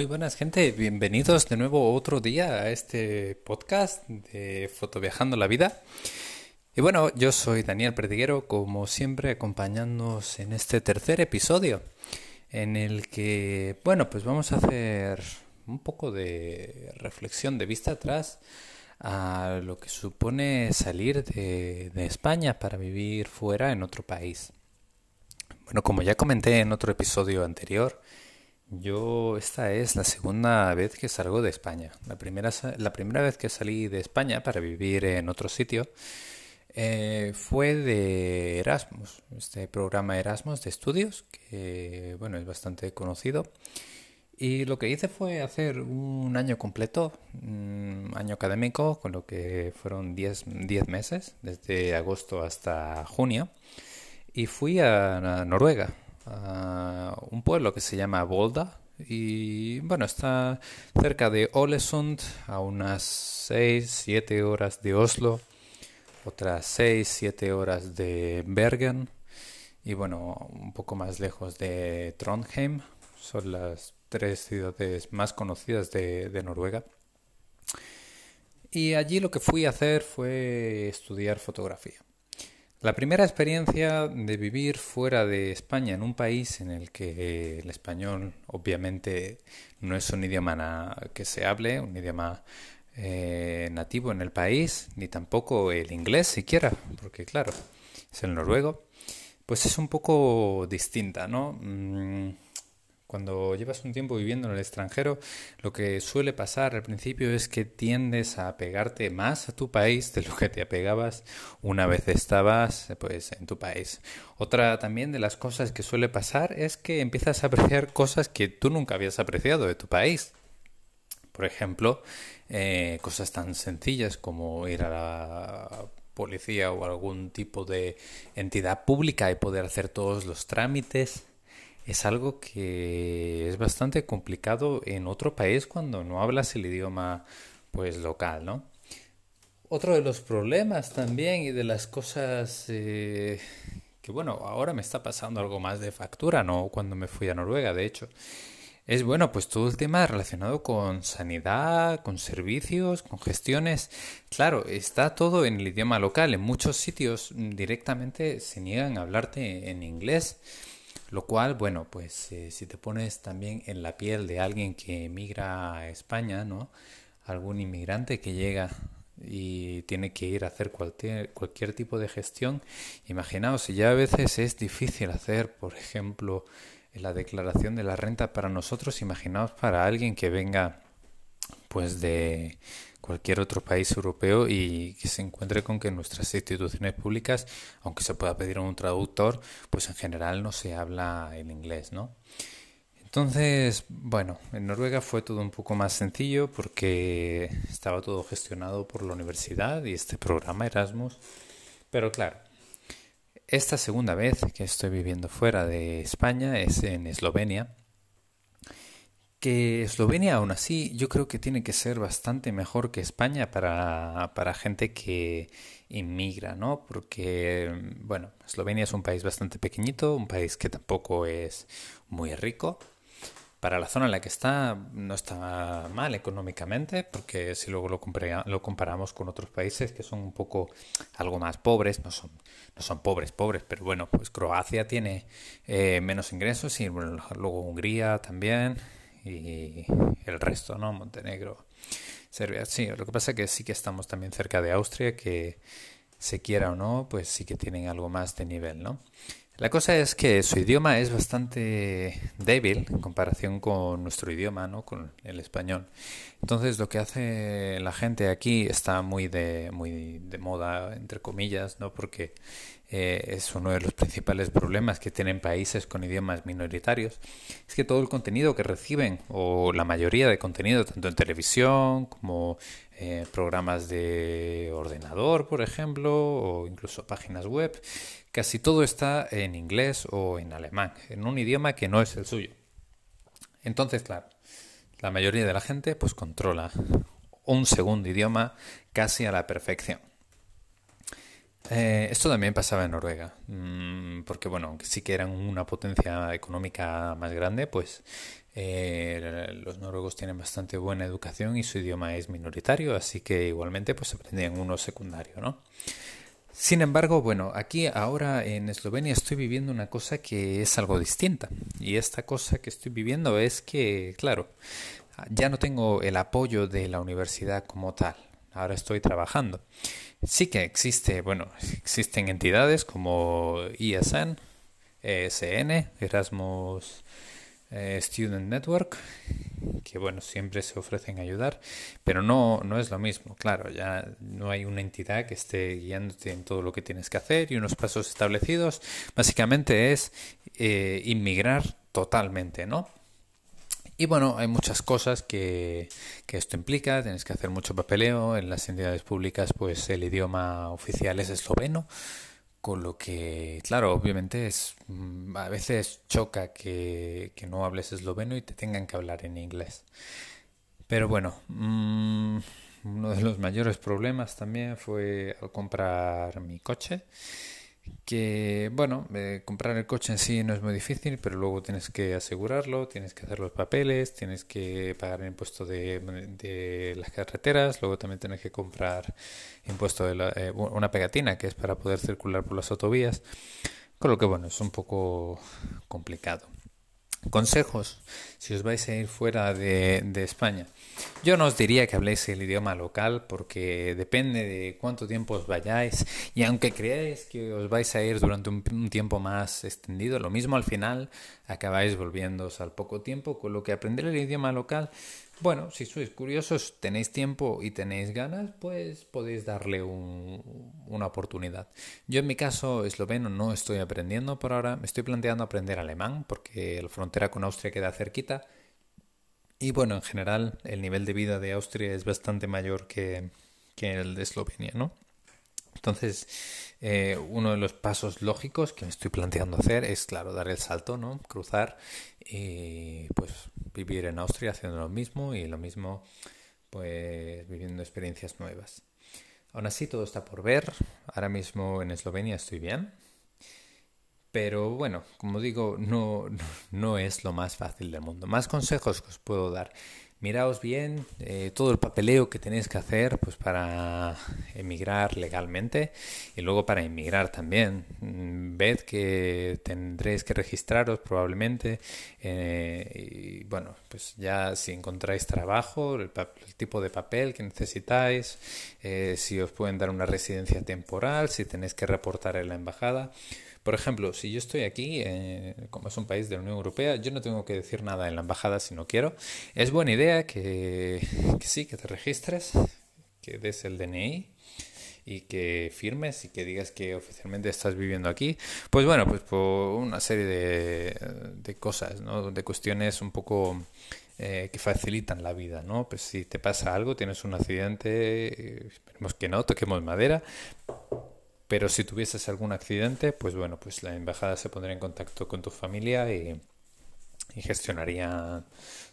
Muy buenas gente, bienvenidos de nuevo otro día a este podcast de Fotoviajando la Vida. Y bueno, yo soy Daniel Perdiguero, como siempre acompañándonos en este tercer episodio, en el que, bueno, pues vamos a hacer un poco de reflexión de vista atrás a lo que supone salir de, de España para vivir fuera en otro país. Bueno, como ya comenté en otro episodio anterior, yo esta es la segunda vez que salgo de España. La primera, la primera vez que salí de España para vivir en otro sitio eh, fue de Erasmus, este programa Erasmus de estudios, que bueno, es bastante conocido. Y lo que hice fue hacer un año completo, un año académico, con lo que fueron 10 meses, desde agosto hasta junio. Y fui a Noruega, un pueblo que se llama Volda y bueno, está cerca de Olesund, a unas 6-7 horas de Oslo, otras 6-7 horas de Bergen y bueno, un poco más lejos de Trondheim. Son las tres ciudades más conocidas de, de Noruega. Y allí lo que fui a hacer fue estudiar fotografía. La primera experiencia de vivir fuera de España, en un país en el que el español obviamente no es un idioma que se hable, un idioma eh, nativo en el país, ni tampoco el inglés siquiera, porque claro, es el noruego, pues es un poco distinta, ¿no? Mm, cuando llevas un tiempo viviendo en el extranjero, lo que suele pasar al principio es que tiendes a apegarte más a tu país de lo que te apegabas una vez estabas pues en tu país. Otra también de las cosas que suele pasar es que empiezas a apreciar cosas que tú nunca habías apreciado de tu país. Por ejemplo, eh, cosas tan sencillas como ir a la policía o algún tipo de entidad pública y poder hacer todos los trámites es algo que es bastante complicado en otro país cuando no hablas el idioma pues local, ¿no? Otro de los problemas también y de las cosas eh, que bueno, ahora me está pasando algo más de factura, ¿no? Cuando me fui a Noruega, de hecho. Es bueno, pues todo el tema relacionado con sanidad, con servicios, con gestiones. Claro, está todo en el idioma local. En muchos sitios directamente se niegan a hablarte en inglés. Lo cual, bueno, pues eh, si te pones también en la piel de alguien que emigra a España, ¿no? Algún inmigrante que llega y tiene que ir a hacer cualquier, cualquier tipo de gestión, imaginaos, si ya a veces es difícil hacer, por ejemplo, la declaración de la renta para nosotros, imaginaos para alguien que venga pues de cualquier otro país europeo y que se encuentre con que nuestras instituciones públicas, aunque se pueda pedir un traductor, pues en general no se habla el inglés, ¿no? Entonces, bueno, en Noruega fue todo un poco más sencillo porque estaba todo gestionado por la universidad y este programa Erasmus. Pero claro, esta segunda vez que estoy viviendo fuera de España es en Eslovenia que Eslovenia aún así yo creo que tiene que ser bastante mejor que España para, para gente que inmigra, ¿no? Porque, bueno, Eslovenia es un país bastante pequeñito, un país que tampoco es muy rico. Para la zona en la que está no está mal económicamente, porque si luego lo, comparamos con otros países que son un poco algo más pobres, no son, no son pobres, pobres, pero bueno, pues Croacia tiene eh, menos ingresos y luego Hungría también, y el resto, ¿no? Montenegro, Serbia. Sí, lo que pasa es que sí que estamos también cerca de Austria, que se quiera o no, pues sí que tienen algo más de nivel, ¿no? La cosa es que su idioma es bastante débil en comparación con nuestro idioma, ¿no? Con el español. Entonces lo que hace la gente aquí está muy de, muy de moda, entre comillas, ¿no? Porque eh, es uno de los principales problemas que tienen países con idiomas minoritarios. Es que todo el contenido que reciben, o la mayoría de contenido, tanto en televisión como eh, programas de ordenador, por ejemplo, o incluso páginas web, casi todo está en inglés o en alemán, en un idioma que no es el suyo. Entonces, claro, la mayoría de la gente pues controla un segundo idioma casi a la perfección. Eh, esto también pasaba en Noruega, mm, porque bueno, aunque sí que eran una potencia económica más grande, pues eh, los noruegos tienen bastante buena educación y su idioma es minoritario, así que igualmente pues aprendían uno secundario, ¿no? Sin embargo, bueno, aquí ahora en Eslovenia estoy viviendo una cosa que es algo distinta. Y esta cosa que estoy viviendo es que, claro, ya no tengo el apoyo de la universidad como tal. Ahora estoy trabajando. Sí que existe, bueno, existen entidades como ISN, ESN, Erasmus eh, Student Network, que bueno, siempre se ofrecen ayudar, pero no, no es lo mismo, claro, ya no hay una entidad que esté guiándote en todo lo que tienes que hacer y unos pasos establecidos, básicamente es eh, inmigrar totalmente, ¿no? Y bueno, hay muchas cosas que, que, esto implica, tienes que hacer mucho papeleo, en las entidades públicas pues el idioma oficial es esloveno, con lo que, claro, obviamente es mm, a veces choca que, que no hables esloveno y te tengan que hablar en inglés. Pero bueno, mmm, uno de los mayores problemas también fue al comprar mi coche que bueno, eh, comprar el coche en sí no es muy difícil, pero luego tienes que asegurarlo, tienes que hacer los papeles, tienes que pagar el impuesto de, de las carreteras, luego también tienes que comprar impuesto de la, eh, una pegatina que es para poder circular por las autovías, con lo que bueno, es un poco complicado. Consejos si os vais a ir fuera de, España. Yo no os diría que habléis el idioma local porque depende de cuánto tiempo os vayáis y aunque creáis que os vais a ir durante un, un tiempo más extendido, lo mismo al final acabáis volviéndoos al poco tiempo, con lo que aprender el idioma local bueno, si sois curiosos, tenéis tiempo y tenéis ganas, pues podéis darle un, una oportunidad. Yo en mi caso esloveno no estoy aprendiendo por ahora, me estoy planteando aprender alemán porque la frontera con Austria queda cerquita. Y bueno, en general el nivel de vida de Austria es bastante mayor que, que el de Eslovenia, ¿no? Entonces, eh, uno de los pasos lógicos que me estoy planteando hacer es, claro, dar el salto, ¿no? Cruzar y pues vivir en Austria haciendo lo mismo y lo mismo pues viviendo experiencias nuevas. Aún así todo está por ver. Ahora mismo en Eslovenia estoy bien. Pero bueno, como digo, no, no es lo más fácil del mundo. Más consejos que os puedo dar miraos bien eh, todo el papeleo que tenéis que hacer pues para emigrar legalmente y luego para inmigrar también. Mm, ved que tendréis que registraros probablemente eh, y bueno pues ya si encontráis trabajo el, el tipo de papel que necesitáis eh, si os pueden dar una residencia temporal si tenéis que reportar en la embajada por ejemplo, si yo estoy aquí, eh, como es un país de la Unión Europea, yo no tengo que decir nada en la embajada si no quiero. Es buena idea que, sí, que te registres, que des el DNI y que firmes y que digas que oficialmente estás viviendo aquí. Pues bueno, pues por una serie de, cosas, ¿no? de cuestiones un poco eh, que facilitan la vida, ¿no? Pues si te pasa algo, tienes un accidente, esperemos que no, toquemos madera, pero si tuvieses algún accidente, pues bueno, pues la embajada se pondría en contacto con tu familia y, gestionaría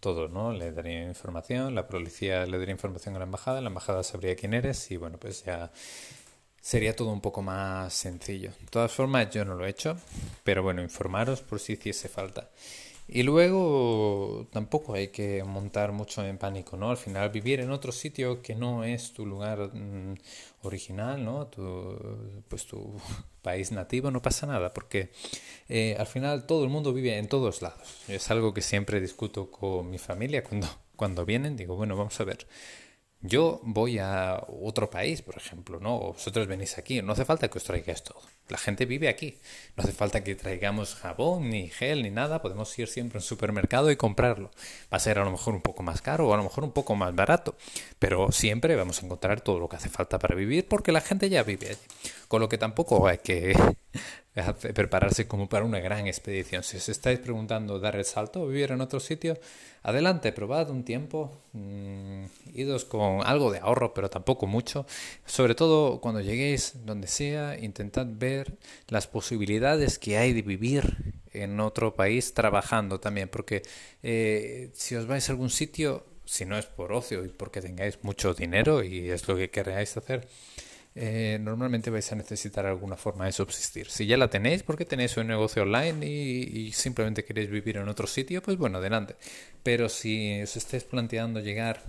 todo, ¿no? Le daría información, la policía le daría información a la embajada, la embajada sabría quién eres y bueno, pues ya sería todo un poco más sencillo. De todas formas, yo no lo he hecho, pero bueno, informaros por si hiciese falta. Y luego tampoco hay que montar mucho en pánico, ¿no? Al final vivir en otro sitio que no es tu lugar mm, original, ¿no? Tu, pues tu país nativo no pasa nada, porque eh, al final todo el mundo vive en todos lados. Es algo que siempre discuto con mi familia cuando, cuando vienen. Digo, bueno, vamos a ver. Yo voy a otro país, por ejemplo, ¿no? O vosotros venís aquí, no hace falta que os traigáis todo. La gente vive aquí. No hace falta que traigamos jabón, ni gel, ni nada. Podemos ir siempre al supermercado y comprarlo. Va a ser a lo mejor un poco más caro o a lo mejor un poco más barato. Pero siempre vamos a encontrar todo lo que hace falta para vivir porque la gente ya vive allí. Con lo que tampoco hay que prepararse como para una gran expedición. Si os estáis preguntando dar el salto vivir en otro sitio, adelante, probad un tiempo, mmm, idos con algo de ahorro, pero tampoco mucho. Sobre todo cuando lleguéis donde sea, intentad ver las posibilidades que hay de vivir en otro país trabajando también, porque eh, si os vais a algún sitio, si no es por ocio y porque tengáis mucho dinero y es lo que queráis hacer, eh, normalmente vais a necesitar alguna forma de subsistir. Si ya la tenéis, porque tenéis un negocio online y, simplemente queréis vivir en otro sitio, pues bueno, adelante. Pero si os estáis planteando llegar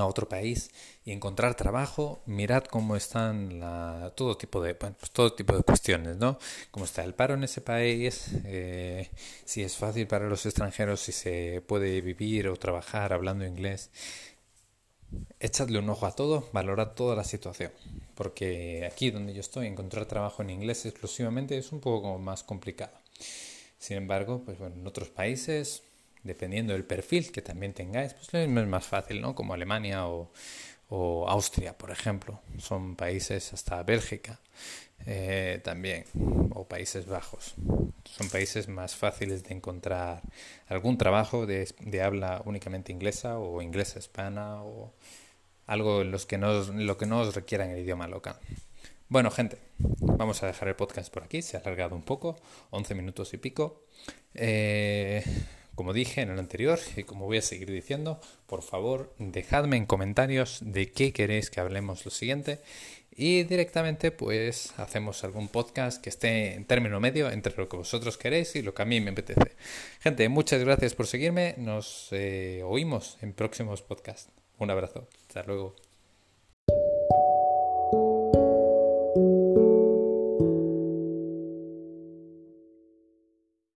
a otro país y encontrar trabajo, mirad cómo están la, todo tipo de pues todo tipo de cuestiones, ¿no? Cómo está el paro en ese país, eh, si es fácil para los extranjeros, si se puede vivir o trabajar hablando inglés echadle un ojo a todo, valorad toda la situación, porque aquí donde yo estoy, encontrar trabajo en inglés exclusivamente es un poco más complicado. Sin embargo, pues bueno, en otros países, dependiendo del perfil que también tengáis, pues es más fácil, ¿no? Como Alemania o, Austria, por ejemplo. Son países hasta Bélgica eh, también, o Países Bajos. Son países más fáciles de encontrar algún trabajo de, de habla únicamente inglesa o inglesa hispana o algo en los que no, lo que no os requieran el idioma local. Bueno, gente, vamos a dejar el podcast por aquí. Se ha alargado un poco, 11 minutos y pico. Eh, como dije en el anterior y como voy a seguir diciendo, por favor dejadme en comentarios de qué queréis que hablemos lo siguiente y directamente pues hacemos algún podcast que esté en término medio entre lo que vosotros queréis y lo que a mí me apetece. Gente, muchas gracias por seguirme, nos eh, oímos en próximos podcasts. Un abrazo, hasta luego.